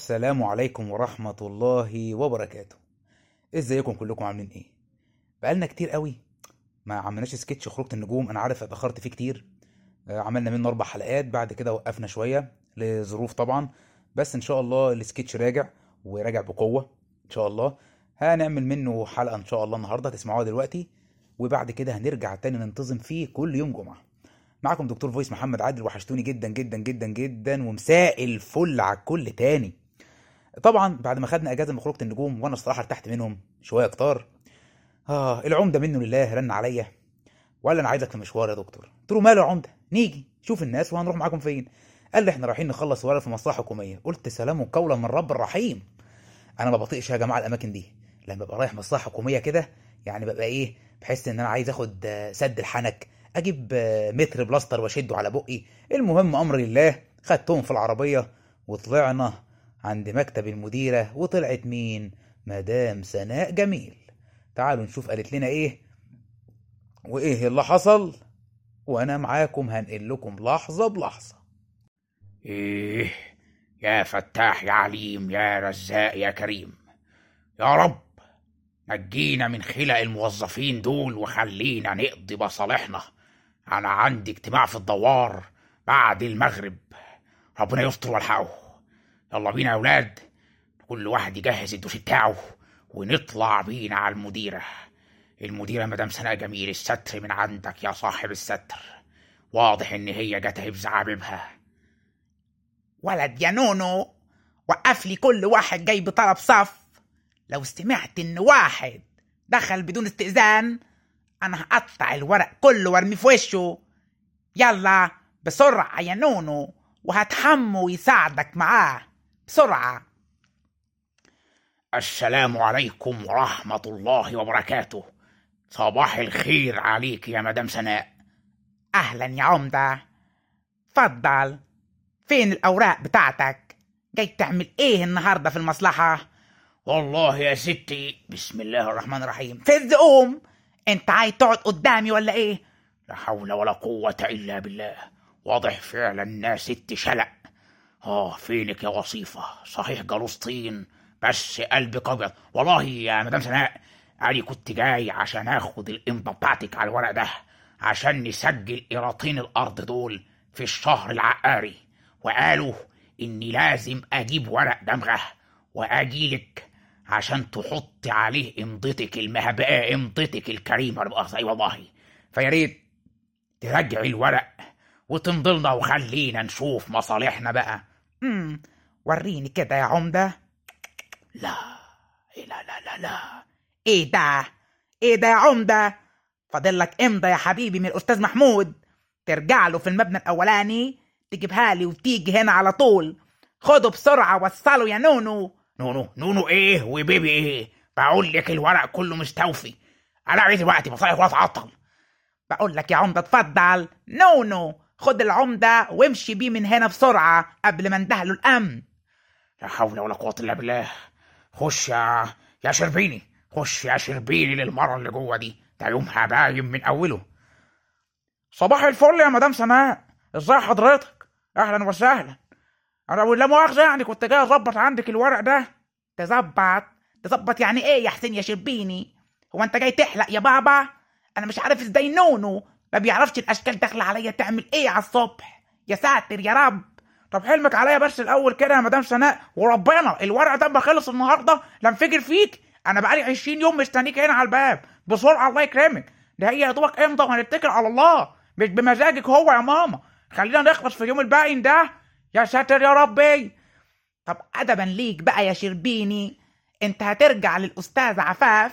السلام عليكم ورحمة الله وبركاته. إزيكم؟ كلكم عاملين إيه؟ بقالنا كتير قوي ما عملناش سكتش خروجة النجوم. أنا عارف اتأخرت فيه كتير. آه، عملنا منه أربع حلقات بعد كده وقفنا شوية لظروف طبعا. بس إن شاء الله السكتش راجع وراجع بقوة إن شاء الله. هنعمل منه حلقة إن شاء الله النهاردة تسمعوها دلوقتي. وبعد كده هنرجع تاني ننتظم فيه كل يوم جمعة. معكم دكتور فويس محمد عادل وحشتوني جدا جدا جدا جدا ومساء الفل على الكل تاني. طبعا بعد ما خدنا إجازة من خروجة النجوم وأنا الصراحة ارتحت منهم شوية كتار آه العمدة منه لله رن عليا. وقال أنا عايزك في مشوار يا دكتور. قلت له ماله يا عمدة؟ نيجي شوف الناس وهنروح معاكم فين. قال لي إحنا رايحين نخلص ورق في مصلحة حكومية. قلت سلام قولا من رب الرحيم. أنا ما بطيقش يا جماعة الأماكن دي. لما ببقى رايح مصلحة حكومية كده يعني ببقى إيه بحس إن أنا عايز آخد سد الحنك أجيب آه، متر بلاستر وأشده على بقي. المهم أمر لله خدتهم في العربية وطلعنا عند مكتب المديرة وطلعت مين؟ مدام سناء جميل. تعالوا نشوف قالت لنا إيه؟ وإيه اللي حصل؟ وأنا معاكم هنقل لكم لحظة بلحظة. إيه يا فتاح يا عليم يا رزاق يا كريم. يا رب نجينا من خلق الموظفين دول وخلينا نقضي مصالحنا. أنا عندي اجتماع في الدوار بعد المغرب. ربنا يستر والحقه يلا بينا يا ولاد كل واحد يجهز الدوش بتاعه ونطلع بينا على المديرة. المديرة مدام سناء جميل الستر من عندك يا صاحب الستر. واضح إن هي جت هبز عاببها ولد يا نونو وقف لي كل واحد جاي بطلب صف. لو سمعت إن واحد دخل بدون استئذان أنا هقطع الورق كله وارميه في وشه. يلا بسرعة يا نونو وهتحمو يساعدك معاه. بسرعة. السلام عليكم ورحمة الله وبركاته. صباح الخير عليك يا مدام سناء. أهلا يا عمدة. اتفضل فين الأوراق بتاعتك؟ جاي تعمل إيه النهاردة في المصلحة؟ والله يا ستي بسم الله الرحمن الرحيم. فز قوم أنت عايز تقعد قدامي ولا إيه؟ لا حول ولا قوة إلا بالله. واضح فعلا إنها ست شلق. آه فينك يا وصيفة؟ صحيح جلوسطين بس قلبك أبيض والله يا مدام سناء أنا كنت جاي عشان آخد الإمضة بتاعتك على الورق ده عشان نسجل قيراطين الأرض دول في الشهر العقاري. وقالوا إني لازم أجيب ورق دمغة وأجيلك عشان تحط عليه إمضتك المهبئة إمضتك الكريمة المؤاخذة أي والله. فيا ريت ترجعي الورق وتمضلنا وخلينا نشوف مصالحنا بقى. امم وريني كده يا عمدة. لا لا لا لا لا. إيه ده؟ إيه ده يا عمدة؟ فاضل لك امضى يا حبيبي من الأستاذ محمود. ترجع له في المبنى الأولاني تجيبها لي وتيجي هنا على طول. خده بسرعة وصله يا نونو. نونو نونو إيه؟ وبيبي إيه؟ بقول لك الورق كله مستوفي أنا عايز دلوقتي مصالح وأتعطل. بقول لك يا عمدة اتفضل. نونو خد العمدة وامشي بيه من هنا بسرعة قبل ما اندهله الأمن. لا حول ولا قوة إلا بالله. خش يا يا شربيني. خش يا شربيني للمرة اللي جوه دي. ده يومها باين من أوله. صباح الفل يا مدام سناء إزاي حضرتك؟ أهلا وسهلا. أنا ولا مؤاخذة يعني كنت جاي أظبط عندك الورق ده. تظبط؟ تظبط يعني إيه يا حسين يا شربيني؟ هو أنت جاي تحلق يا بابا؟ أنا مش عارف إزاي نونو. ما بيعرفش الأشكال داخلة عليا تعمل إيه على الصبح؟ يا ساتر يا رب. طب حلمك عليا بس الأول كده يا مدام سناء وربنا الورق ده ما خلص النهارده. لا انفجر فيك. أنا بقالي 20 يوم مستنيك هنا على الباب. بسرعة الله يكرمك. ده هي يا دوبك امضى وهنتكل على الله. مش بمزاجك هو يا ماما. خلينا نخلص في اليوم الباقي ده. يا ساتر يا ربي. طب ادبا ليك بقى يا شربيني. أنت هترجع للأستاذ عفاف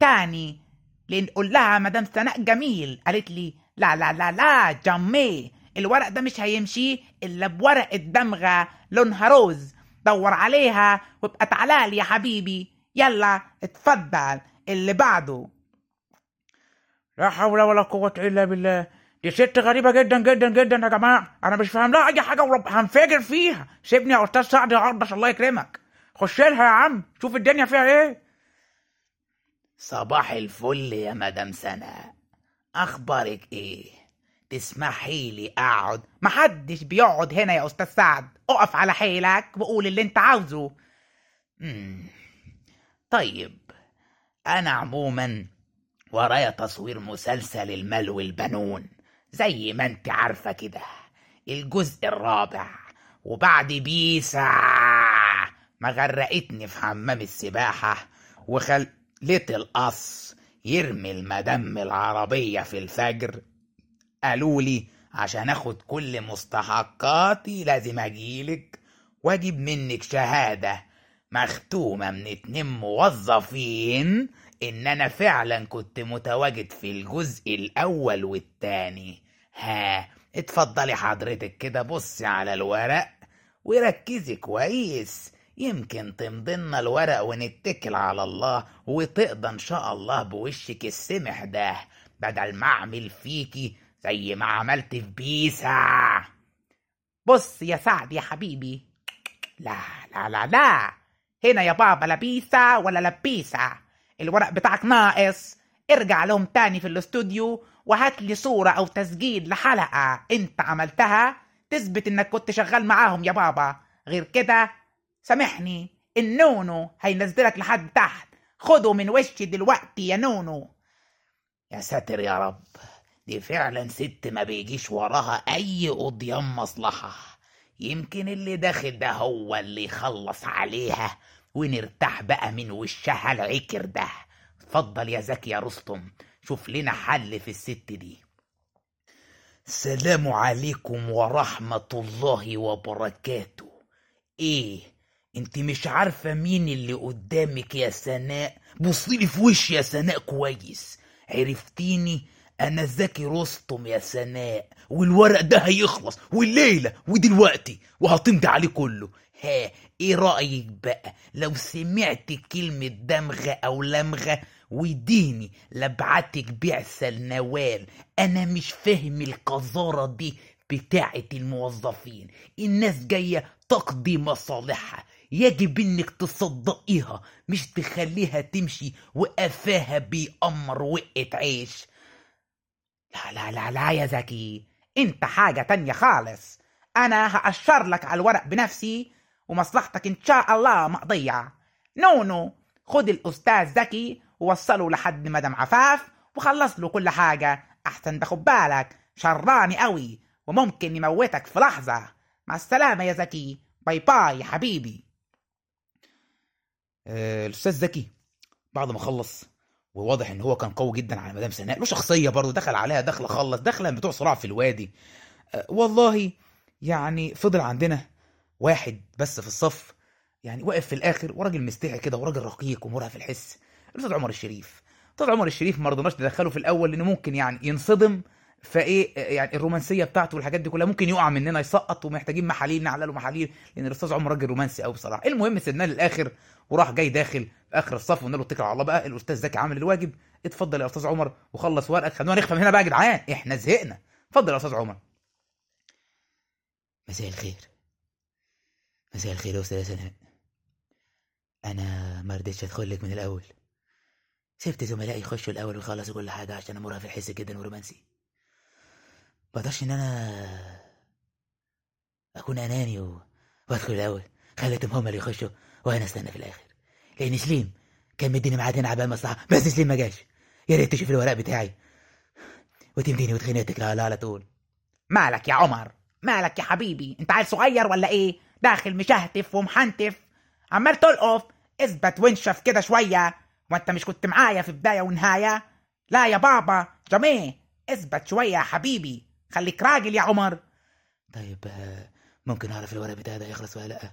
تاني. لأن قول لها مدام سناء جميل. قالت لي لا لا لا لا جمي. الورق ده مش هيمشي إلا بورقه دمغه لونها روز. دور عليها وابقى تعالى لي يا حبيبي. يلا اتفضل. اللي بعده. لا حول ولا قوة إلا بالله. دي ست غريبة جدا جدا جدا يا جماعة. أنا مش فاهم لها أي حاجة ورب هنفجر فيها. سيبني يا أستاذ سعد يا عرضش الله يكرمك. خش لها يا عم. شوف الدنيا فيها إيه. صباح الفل يا مدام سناء. أخبارك إيه؟ تسمحي لي أقعد؟ محدش بيقعد هنا يا أستاذ سعد. أقف على حيلك وقول اللي أنت عاوزه. مم. طيب أنا عموما ورايا تصوير مسلسل المال والبنون زي ما أنت عارفة كده الجزء الرابع. وبعد بيسا ما غرقتني في حمام السباحة وخليت القص يرمي المدام العربية في الفجر. قالوا لي عشان آخد كل مستحقاتي لازم اجيلك وأجيب منك شهادة مختومة من اتنين موظفين إن أنا فعلا كنت متواجد في الجزء الأول والتاني. ها اتفضلي حضرتك كده بصي على الورق وركزي كويس. يمكن تمضينا الورق ونتكل على الله وتقضى إن شاء الله بوشك السمح ده. بدل ما أعمل فيكي زي ما عملت في بيسا. بص يا سعد يا حبيبي. لا لا لا لا. هنا يا بابا لا بيسا ولا لبيسا الورق بتاعك ناقص. ارجع لهم تاني في الاستوديو وهات لي صورة أو تسجيل لحلقة أنت عملتها. تثبت إنك كنت شغال معاهم يا بابا. غير كده سامحني النونو هينزلك لحد تحت. خده من وشي دلوقتي يا نونو. يا ساتر يا رب دي فعلا ست ما بيجيش وراها أي قضيان مصلحة. يمكن اللي داخل ده هو اللي يخلص عليها ونرتاح بقى من وشها العكر ده. اتفضل يا زكي يا رستم شوف لنا حل في الست دي. السلام عليكم ورحمة الله وبركاته. إيه انت مش عارفة مين اللي قدامك يا سناء. بصيلي في وشي يا سناء كويس. عرفتيني؟ أنا زكي رستم يا سناء. والورق ده هيخلص والليلة ودلوقتي وهتمضي عليه كله. ها إيه رأيك بقى؟ لو سمعت كلمة دمغة أو لمغة ويديني لبعتك بعثة النوال. أنا مش فاهم القذارة دي بتاعة الموظفين. الناس جاية تقضي مصالحها. يجب إنك تصدقيها مش تخليها تمشي وقفاها بيأمر وقت عيش. لا لا لا لا يا زكي أنت حاجة تانية خالص. أنا هأشر لك على الورق بنفسي ومصلحتك إن شاء الله مقضية. نونو خد الأستاذ زكي ووصله لحد مدام عفاف وخلص له كل حاجة. أحسن تاخد بالك. شراني قوي وممكن يموتك في لحظة. مع السلامة يا زكي. bye bye حبيبي. الأستاذ زكي بعد ما خلص وواضح إن هو كان قوي جدا على مدام سناء له شخصية برضه دخل عليها دخل خلص دخل بتوع صراع في الوادي. آه، والله يعني فضل عندنا واحد بس في الصف يعني واقف في الآخر وراجل مستحي كده وراجل رقيق ومرهف الحس. الأستاذ عمر الشريف. الاستاذ عمر الشريف ما رضيناش ندخله في الأول لأنه ممكن يعني ينصدم فايه يعني الرومانسية بتاعته والحاجات دي كلها ممكن يقع مننا يسقط ومحتاجين محاليل نعلى له محاليل لأن الأستاذ عمر راجل رومانسي قوي بصراحة. المهم سيبناه للآخر وراح جاي داخل في آخر الصف وقلنا له اتكل على الله بقى الأستاذ زكي عامل الواجب. اتفضل يا أستاذ عمر وخلص ورقك. خلونا نخفى هنا بقى يا جدعان إحنا زهقنا. اتفضل يا أستاذ عمر. مساء الخير. مساء الخير يا أستاذ سناء أنا ما رضيتش أدخل لك من الأول. سبت زملائي يخشوا الأول ويخلصوا كل حاجة عشان أنا مرهف الحس جدا ورومانسي. مقدرش إن أنا أكون أناني و... وأدخل الأول. خليتهم هما اللي يخشوا وأنا أستنى في الآخر. لأن سليم كان مديني ميعاد هنا عبال مصلحة بس سليم ما جاش. يا ريت تشوف الورق بتاعي. وتمديني وتخنيتك لا لا على طول. مالك يا عمر؟ مالك يا حبيبي؟ أنت عيل صغير ولا إيه؟ داخل مشهتف ومحنتف. عمال تلقف اثبت وانشف كده شوية. وأنت مش كنت معايا في بداية ونهاية؟ لا يا بابا جميع اثبت شوية يا حبيبي. خليك راجل يا عمر. طيب آه، ممكن أعرف الورق بتاعي ده يخلص ولا لأ؟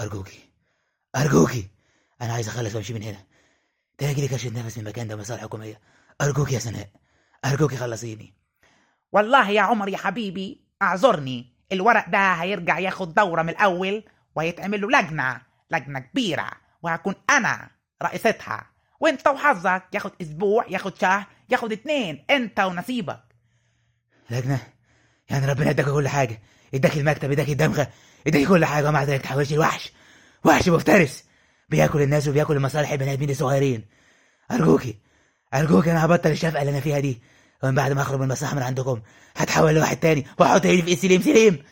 أرجوكي أرجوكي. أنا عايز أخلص وأمشي من هنا. ده لي كرش نفس من المكان ده مصالح حكومية. ارجوك يا سناء. أرجوكي خلصيني. والله يا عمر يا حبيبي أعذرني. الورق ده هيرجع ياخد دورة من الأول وهيتعمل له لجنة لجنة كبيرة وهكون أنا رئيستها. وأنت وحظك ياخد أسبوع ياخد شهر ياخد اتنين أنت ونصيبك. لجنة؟ يعني ربنا اداك كل حاجة. اداك المكتب اداك الدمغة اداك كل حاجة. ومع ذلك تحولش لوحش وحش مفترس. بياكل الناس وبياكل المصالح البني آدمين الصغيرين أرجوكي أرجوكي أنا هبطل الشفقة اللي أنا فيها دي. ومن بعد ما أخرج من المصلحة من عندكم هتحول لواحد تاني. وأحط إيدي في سليم سليم.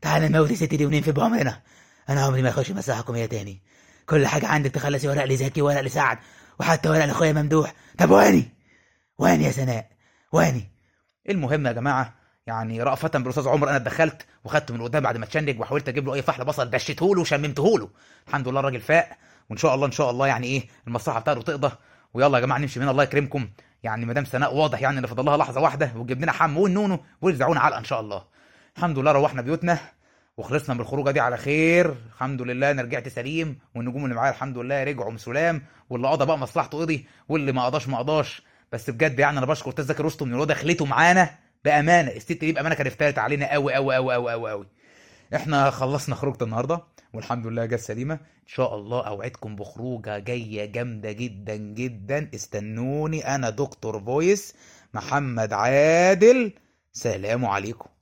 تعالى نموت الست دي وننفي بعمرنا. أنا عمري ما أخش مصلحتكم دي تاني. كل حاجة عندك تخلصي ورق لزكي ورق لسعد وحتى ورق لأخويا ممدوح. طب واني؟ واني يا سناء؟ واني؟ المهم يا جماعة يعني رأفة بالأستاذ عمر أنا اتدخلت وخدته من قدام بعد ما اتشنج وحاولت أجيب له أي فحل بصل دشيته له وشممته له الحمد لله الراجل فاق. وإن شاء الله إن شاء الله يعني إيه المصلحة بتاعته تقضى. ويلا يا جماعة نمشي من الله يكرمكم. يعني مدام سناء واضح يعني ان فاضل لها لحظة واحدة وتجيب لنا حم والنونو ويرزعونا علقة إن شاء الله. الحمد لله روحنا بيوتنا وخلصنا من الخروجة دي على خير. الحمد لله أنا رجعت سليم والنجوم اللي معايا الحمد لله رجعوا مسلام واللي قضى بقى مصلحته قضي واللي ما قضاش ما قضاش. بس بجد يعني أنا بشكر أستاذ زكي رستم إن هو دخلته معانا. بأمانة الست دي بأمانة كانت افترت علينا قوي قوي قوي قوي قوي قوي إحنا خلصنا خروجة النهارده والحمد لله جت سليمة. إن شاء الله أوعدكم بخروجة جاية جامدة جدا جدا. استنوني أنا دكتور فويس محمد عادل. سلام عليكم.